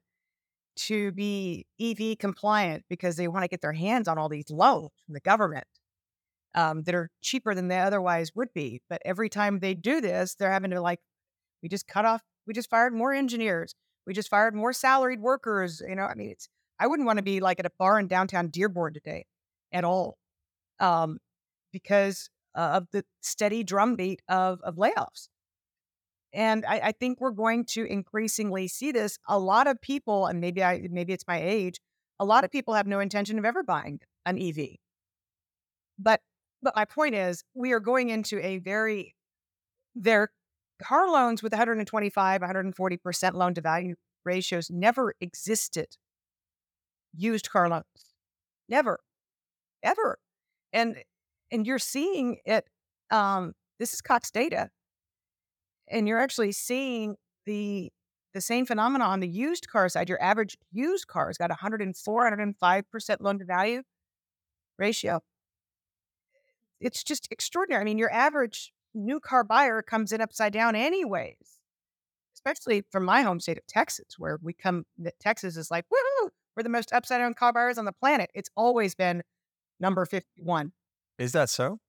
to be EV compliant because they want to get their hands on all these loans from the government um, that are cheaper than they otherwise would be. But every time they do this, they're having to like, we just cut off, we just fired more engineers, we just fired more salaried workers. You know, I mean, it's I wouldn't want to be like at a bar in downtown Dearborn today at all, um, because uh, of the steady drumbeat of of layoffs. And I, I, think we're going to increasingly see this. A lot of people, and maybe I maybe it's my age, a lot of people have no intention of ever buying an EV. But but my point is, we are going into a very their car loans with 125, 140 percent loan to value ratios never existed used car loans. Never, ever. And and you're seeing it. Um, this is Cox data, and you're actually seeing the the same phenomenon on the used car side. Your average used car has got 104, 105 percent loan to value ratio. It's just extraordinary. I mean, your average new car buyer comes in upside down, anyways. Especially from my home state of Texas, where we come. Texas is like, woohoo! We're the most upside down car buyers on the planet. It's always been number 51. Is that so?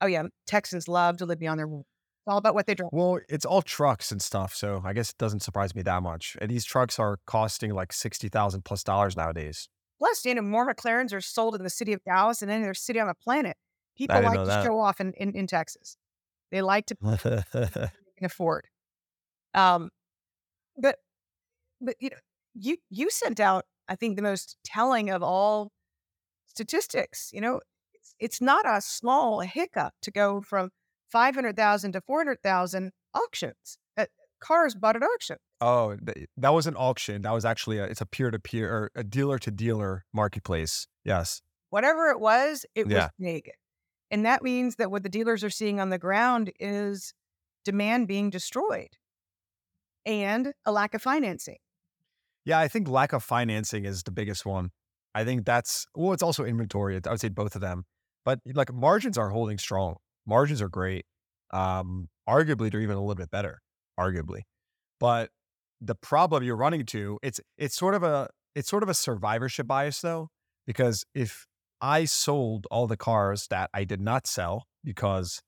Oh, yeah. Texans love to live beyond their It's all about what they drive. Well, it's all trucks and stuff. So I guess it doesn't surprise me that much. And these trucks are costing like 60000 plus dollars nowadays. Plus, you know, more McLarens are sold in the city of Dallas and any other city on the planet. People like to that. show off in, in, in Texas. They like to (laughs) can afford. Um, but but you know, you you sent out I think the most telling of all statistics. You know, it's it's not a small hiccup to go from 500,000 to 400,000 auctions. Uh, cars bought at auction. Oh, th- that was an auction. That was actually a, it's a peer to peer or a dealer to dealer marketplace. Yes. Whatever it was, it was big. And that means that what the dealers are seeing on the ground is demand being destroyed and a lack of financing. Yeah, I think lack of financing is the biggest one. I think that's well, it's also inventory. I would say both of them, but like margins are holding strong. Margins are great. Um, arguably, they're even a little bit better. Arguably, but the problem you're running to it's it's sort of a it's sort of a survivorship bias though, because if I sold all the cars that I did not sell because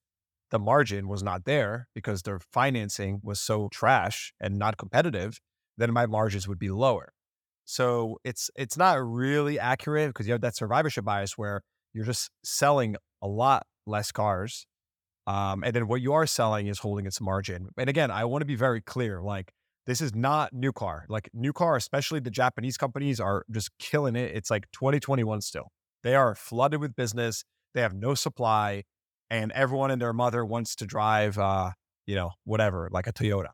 the margin was not there because their financing was so trash and not competitive, then my margins would be lower. So it's it's not really accurate because you have that survivorship bias where you're just selling a lot less cars. Um, and then what you are selling is holding its margin. And again, I want to be very clear. Like this is not new car. Like new car, especially the Japanese companies are just killing it. It's like 2021 still. They are flooded with business. They have no supply, and everyone and their mother wants to drive, uh, you know, whatever, like a Toyota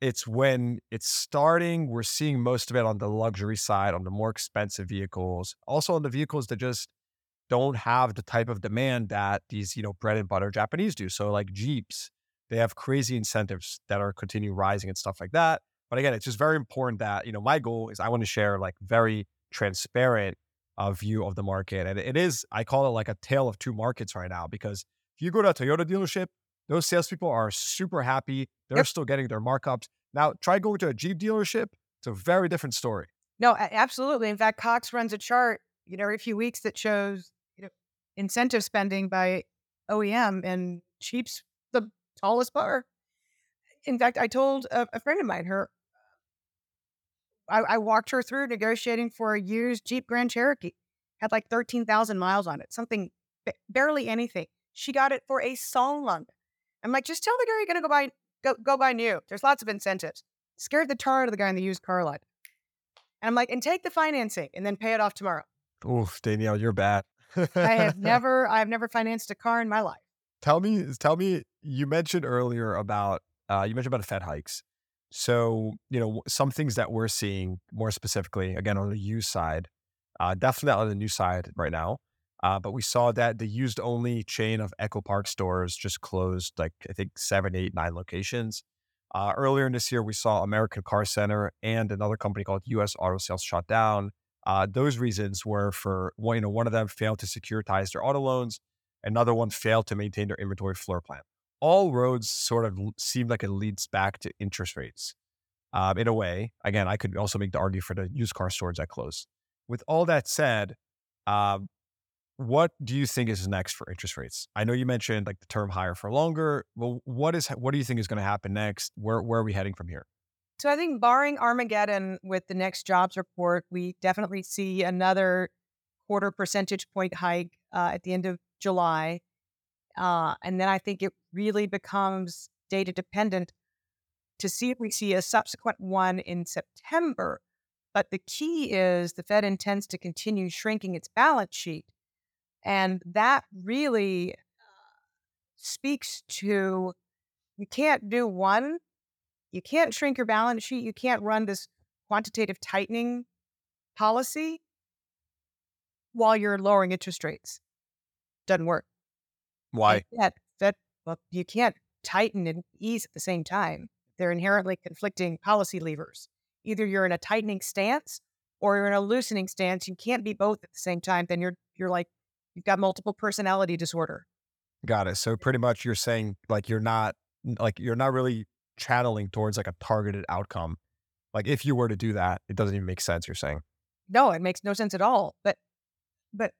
it's when it's starting, we're seeing most of it on the luxury side, on the more expensive vehicles, also on the vehicles that just don't have the type of demand that these, you know, bread and butter Japanese do. So like Jeeps, they have crazy incentives that are continue rising and stuff like that. But again, it's just very important that, you know, my goal is I want to share like very transparent uh, view of the market. And it is, I call it like a tale of two markets right now, because if you go to a Toyota dealership, those salespeople are super happy. They're Yep. still getting their markups. Now, try going to a Jeep dealership. It's a very different story. No, absolutely. In fact, Cox runs a chart, you know, every few weeks that shows, you know, incentive spending by OEM and Jeep's the tallest bar. In fact, I told a, a friend of mine, her, I, I walked her through negotiating for a used Jeep Grand Cherokee, had like 13,000 miles on it, something barely anything. She got it for a song. I'm like, just tell the guy you're going to go buy, go, go buy new. There's lots of incentives. Scared the tar out of the guy in the used car lot. And I'm like, and take the financing and then pay it off tomorrow. Oof, Danielle, you're bad. I have (laughs) never, I've never financed a car in my life. tell me, tell me. You mentioned earlier about uh, you mentioned about the Fed hikes. So you know some things that we're seeing more specifically, again on the used side, uh, definitely on the new side right now. Uh, but we saw that the used only chain of EchoPark stores just closed, like I think seven, eight, nine locations. Uh, earlier in this year, we saw American Car Center and another company called U.S. Auto Sales shut down. Uh, those reasons were for one, you know, one of them failed to securitize their auto loans, another one failed to maintain their inventory floor plan. All roads sort of seem like it leads back to interest rates. Um, in a way, again, I could also make the argument for the used car stores that closed. With all that said, um, what do you think is next for interest rates? I know you mentioned like the term higher for longer. Well, what is what do you think is going to happen next? Where where are we heading from here? So I think barring Armageddon with the next jobs report, we definitely see another quarter percentage point hike uh, at the end of July. Uh, and then I think it really becomes data dependent to see if we see a subsequent one in September. But the key is the Fed intends to continue shrinking its balance sheet. And that really speaks to you can't do one you can't shrink your balance sheet. You can't run this quantitative tightening policy while you're lowering interest rates. Doesn't work. Why? Yet, that well, you can't tighten and ease at the same time. They're inherently conflicting policy levers. Either you're in a tightening stance or you're in a loosening stance. You can't be both at the same time. Then you're you're like you've got multiple personality disorder. Got it. So pretty much you're saying like you're not like you're not really channeling towards like a targeted outcome. Like if you were to do that, it doesn't even make sense. You're saying. No, it makes no sense at all. But but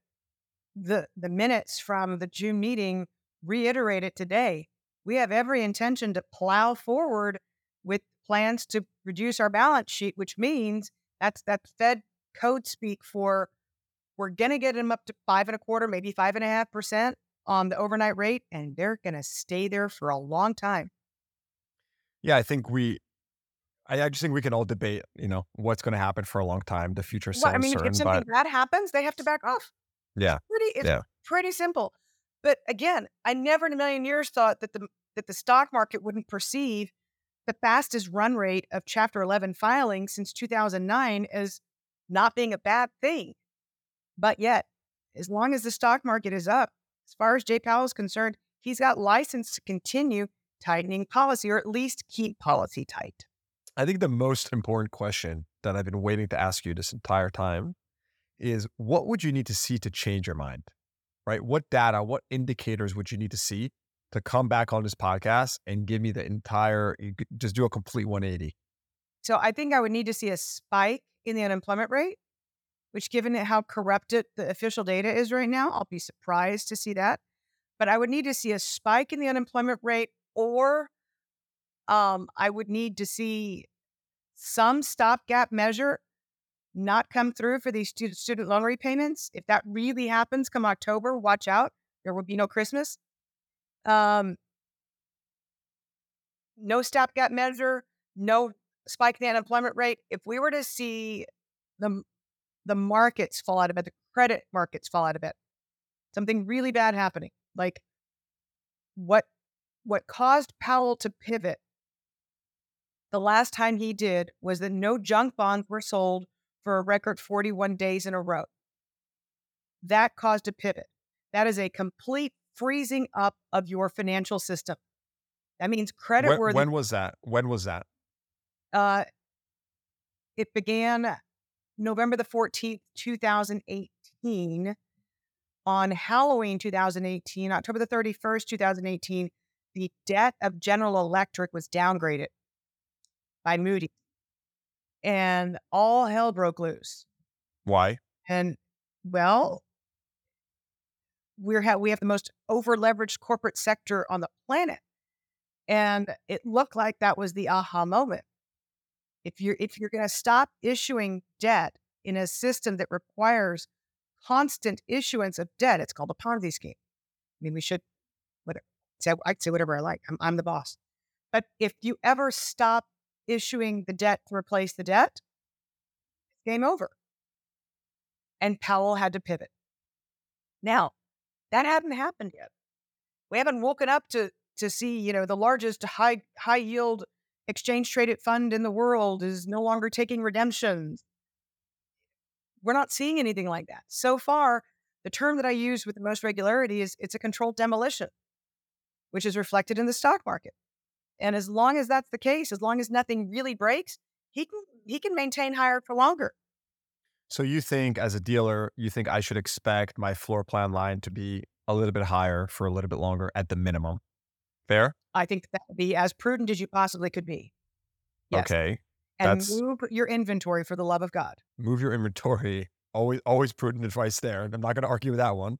the the minutes from the June meeting reiterate it today. We have every intention to plow forward with plans to reduce our balance sheet, which means that's that's Fed code speak for we're gonna get them up to five and a quarter, maybe five and a half percent on the overnight rate, and they're gonna stay there for a long time. Yeah, I think we. I, I just think we can all debate, you know, what's going to happen for a long time. The future Well, I mean, if- uncertain, if something but bad happens, they have to back off. Yeah. Pretty, it's Yeah. pretty simple. But again, I never in a million years thought that the that the stock market wouldn't perceive the fastest run rate of Chapter 11 filing since 2009 as not being a bad thing. But yet, as long as the stock market is up, as far as Jay Powell is concerned, he's got license to continue tightening policy or at least keep policy tight. I think the most important question that I've been waiting to ask you this entire time is what would you need to see to change your mind? Right? What data, what indicators would you need to see to come back on this podcast and give me the entire, just do a complete 180? So I think I would need to see a spike in the unemployment rate, which, given how corrupted the official data is right now, I'll be surprised to see that. But I would need to see a spike in the unemployment rate, or um, I would need to see some stopgap measure not come through for these student, loan repayments. If that really happens come October, watch out. There will be no Christmas. Um, no stopgap measure, no spike in the unemployment rate. If we were to see the the markets fall out of it, the credit markets fall out of it, something really bad happening, like what what caused Powell to pivot the last time he did was that no junk bonds were sold for a record 41 days in a row. That caused a pivot. That is a complete freezing up of your financial system. That means credit When, worthy. when was that? When was that? Uh, it began November the 14th, 2018. On Halloween 2018, October the 31st, 2018, the debt of General Electric was downgraded by Moody. And all hell broke loose. Why? And well, we're ha- we have the most over leveraged corporate sector on the planet. And it looked like that was the aha moment. If you're if you're going to stop issuing debt in a system that requires constant issuance of debt, it's called a Ponzi scheme. I mean, we should whatever say I can say whatever I like. I'm, I'm the boss. But if you ever stop issuing the debt to replace the debt, game over. And Powell had to pivot. Now, that hadn't happened yet. We haven't woken up to to see, you know, the largest high high yield exchange traded fund in the world is no longer taking redemptions. We're not seeing anything like that. So far, the term that I use with the most regularity is it's a controlled demolition, which is reflected in the stock market. And as long as that's the case, as long as nothing really breaks, he can he can maintain higher for longer. So you think as a dealer, you think I should expect my floor plan line to be a little bit higher for a little bit longer at the minimum. Fair? I think that would be as prudent as you possibly could be. Yes. Okay. And that's- move your inventory for the love of God. Move your inventory. (laughs) Always always prudent advice there. And I'm not going to argue with that one.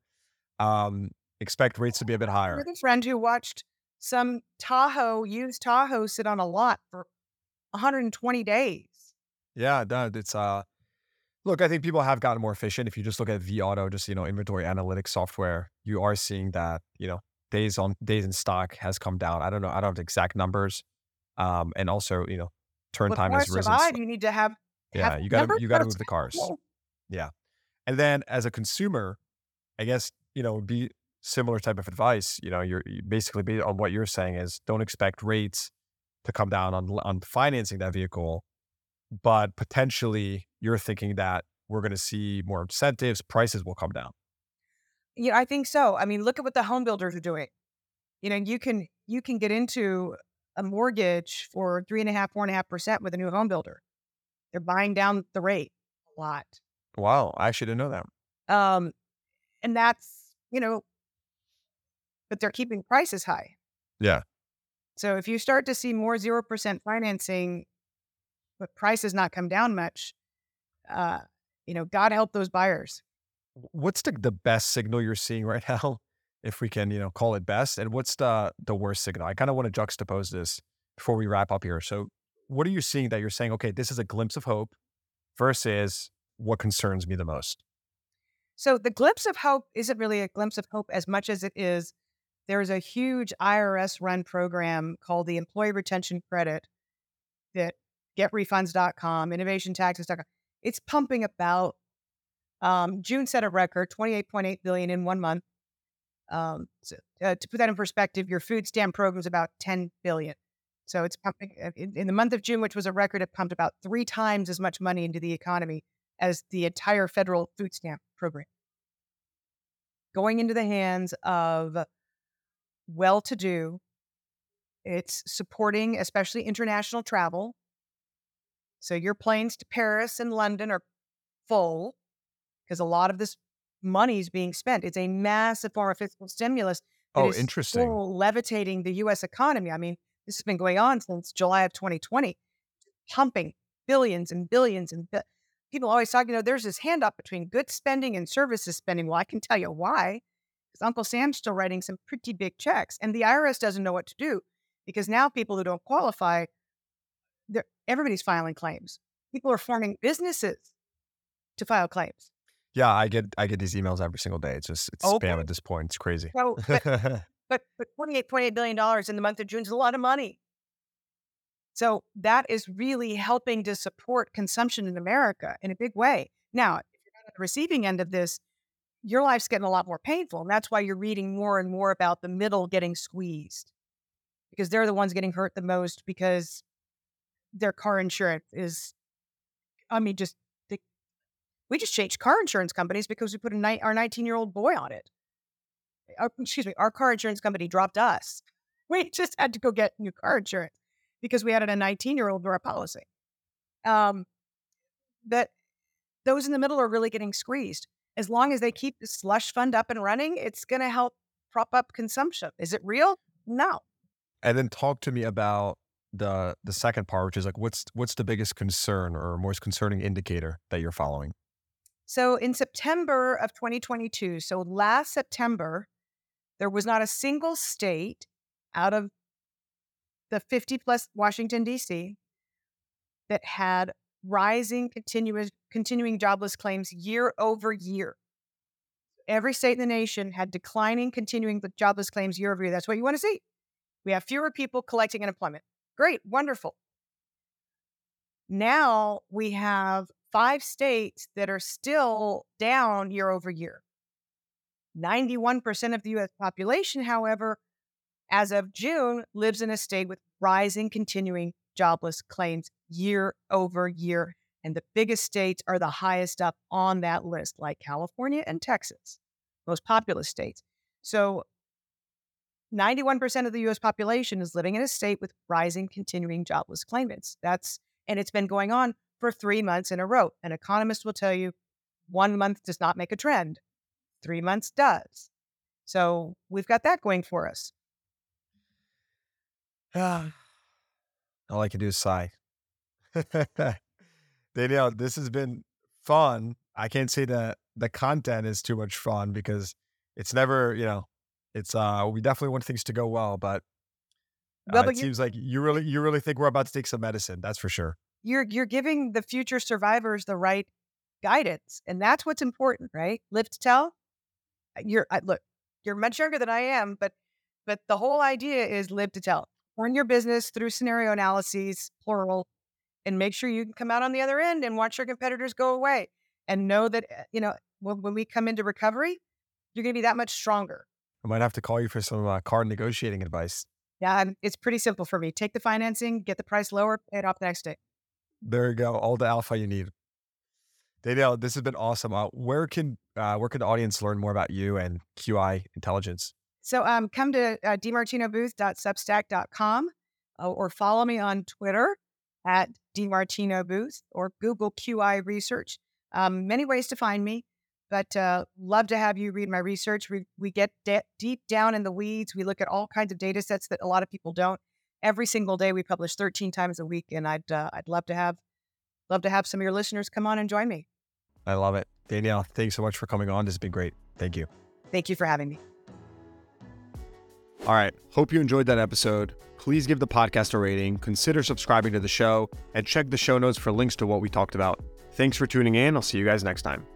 Um, expect rates to be a bit higher. You're the friend who watched some Tahoe, used Tahoe sit on a lot for 120 days. Yeah, no, it's uh look, I think people have gotten more efficient. If you just look at vAuto, just you know, inventory analytics software, you are seeing that, you know, days on days in stock has come down. I don't know, I don't have the exact numbers. Um, and also, you know, turn But time has to risen. survive, you need to have Yeah, have you gotta you gotta move the cars. (laughs) Yeah. And then as a consumer, I guess, you know, be similar type of advice, you know, you're you basically on what you're saying is don't expect rates to come down on on financing that vehicle, but potentially you're thinking that we're going to see more incentives, prices will come down. Yeah, I think so. I mean, look at what the home builders are doing. You know, you can you can get into a mortgage for three and a half, four and a half percent with a new home builder. They're buying down the rate a lot. Wow, I actually didn't know that. Um, and that's, you know, but they're keeping prices high. Yeah. So if you start to see more 0% financing, but prices not come down much, uh, you know, God help those buyers. What's the, the best signal you're seeing right (laughs) now, if we can, you know, call it best? And what's the the worst signal? I kind of want to juxtapose this before we wrap up here. So what are you seeing that you're saying, okay, this is a glimpse of hope versus what concerns me the most? So the glimpse of hope isn't really a glimpse of hope as much as it is there's a huge IRS run program called the Employee Retention Credit that getrefunds.com, innovationtaxes.com, it's pumping about Um, June set a record, 28.8 billion in one month. Um, so, uh, to put that in perspective, your food stamp program is about 10 billion. So it's pumping uh, in, in the month of June, which was a record, it pumped about three times as much money into the economy as the entire federal food stamp program. Going into the hands of well to do, it's supporting especially international travel. So your planes to Paris and London are full because a lot of this money is being spent. It's a massive form of fiscal stimulus. Oh, interesting. levitating the U.S. economy. I mean, this has been going on since July of 2020, pumping billions and billions and bi- people always talk. You know, there's this hand up between good spending and services spending. Well, I can tell you why. Because Uncle Sam's still writing some pretty big checks, and the IRS doesn't know what to do because now people who don't qualify, everybody's filing claims. People are forming businesses to file claims. Yeah, I get I get these emails every single day. It's just it's oh, Okay. spam at this point. It's crazy. So, (laughs) but but but twenty eight point eight billion dollars in the month of June is a lot of money. So that is really helping to support consumption in America in a big way. Now, if you're not on the receiving end of this, your life's getting a lot more painful, and that's why you're reading more and more about the middle getting squeezed because they're the ones getting hurt the most because their car insurance is, I mean, just we just changed car insurance companies because we put ni- our 19 year old boy on it our, excuse me, our car insurance company dropped us. (laughs) We just had to go get new car insurance because we added a 19 year old to our policy. Um, but those in the middle are really getting squeezed. As long as they keep the slush fund up and running, it's going to help prop up consumption. Is it real? No. and then talk to me about the the second part, which is like what's what's the biggest concern or most concerning indicator that you're following? So in September of 2022, so last September, there was not a single state out of the 50 plus Washington, D.C., that had rising continuous continuing jobless claims year over year. Every state in the nation had declining continuing jobless claims year over year. That's what you want to see. We have fewer people collecting unemployment. Great, wonderful. Now we have five states that are still down year over year. 91% of the US population, however, as of June, lives in a state with rising continuing jobless claims year over year. And the biggest states are the highest up on that list, like California and Texas, most populous states. So 91% of the US population is living in a state with rising continuing jobless claimants. That's and it's been going on for 3 months in a row. An economist will tell you one month does not make a trend. 3 months does. So, we've got that going for us. (sighs) All I can do is sigh. (laughs) Danielle, this has been fun. I can't say that the content is too much fun because it's never, you know, it's uh we definitely want things to go well, but, Well, uh, but it you- seems like you really you really think we're about to take some medicine. That's for sure. You're you're giving the future survivors the right guidance, and that's what's important, right? Live to tell. You're I, look, you're much younger than I am, but but the whole idea is live to tell. Run your business through scenario analyses, plural, and make sure you can come out on the other end and watch your competitors go away, and know that uh, you know when, when we come into recovery, you're going to be that much stronger. I might have to call you for some uh, car negotiating advice. Yeah, and it's pretty simple for me. Take the financing, get the price lower, pay it off the next day. There you go. All the alpha you need. Danielle, this has been awesome. Uh, where can uh, where can the audience learn more about you and QI Intelligence? So um, come to uh, dimartinobooth.substack.com uh, or follow me on Twitter at dmartinobooth or Google QI Research. Um, many ways to find me, but uh, love to have you read my research. We, we get de- deep down in the weeds. We look at all kinds of data sets that a lot of people don't. Every single day we publish 13 times a week, and I'd uh, I'd love to have love to have some of your listeners come on and join me. I love it. Danielle, thanks so much for coming on. This has been great. Thank you. Thank you for having me. All right. Hope you enjoyed that episode. Please give the podcast a rating, consider subscribing to the show, and check the show notes for links to what we talked about. Thanks for tuning in. I'll see you guys next time.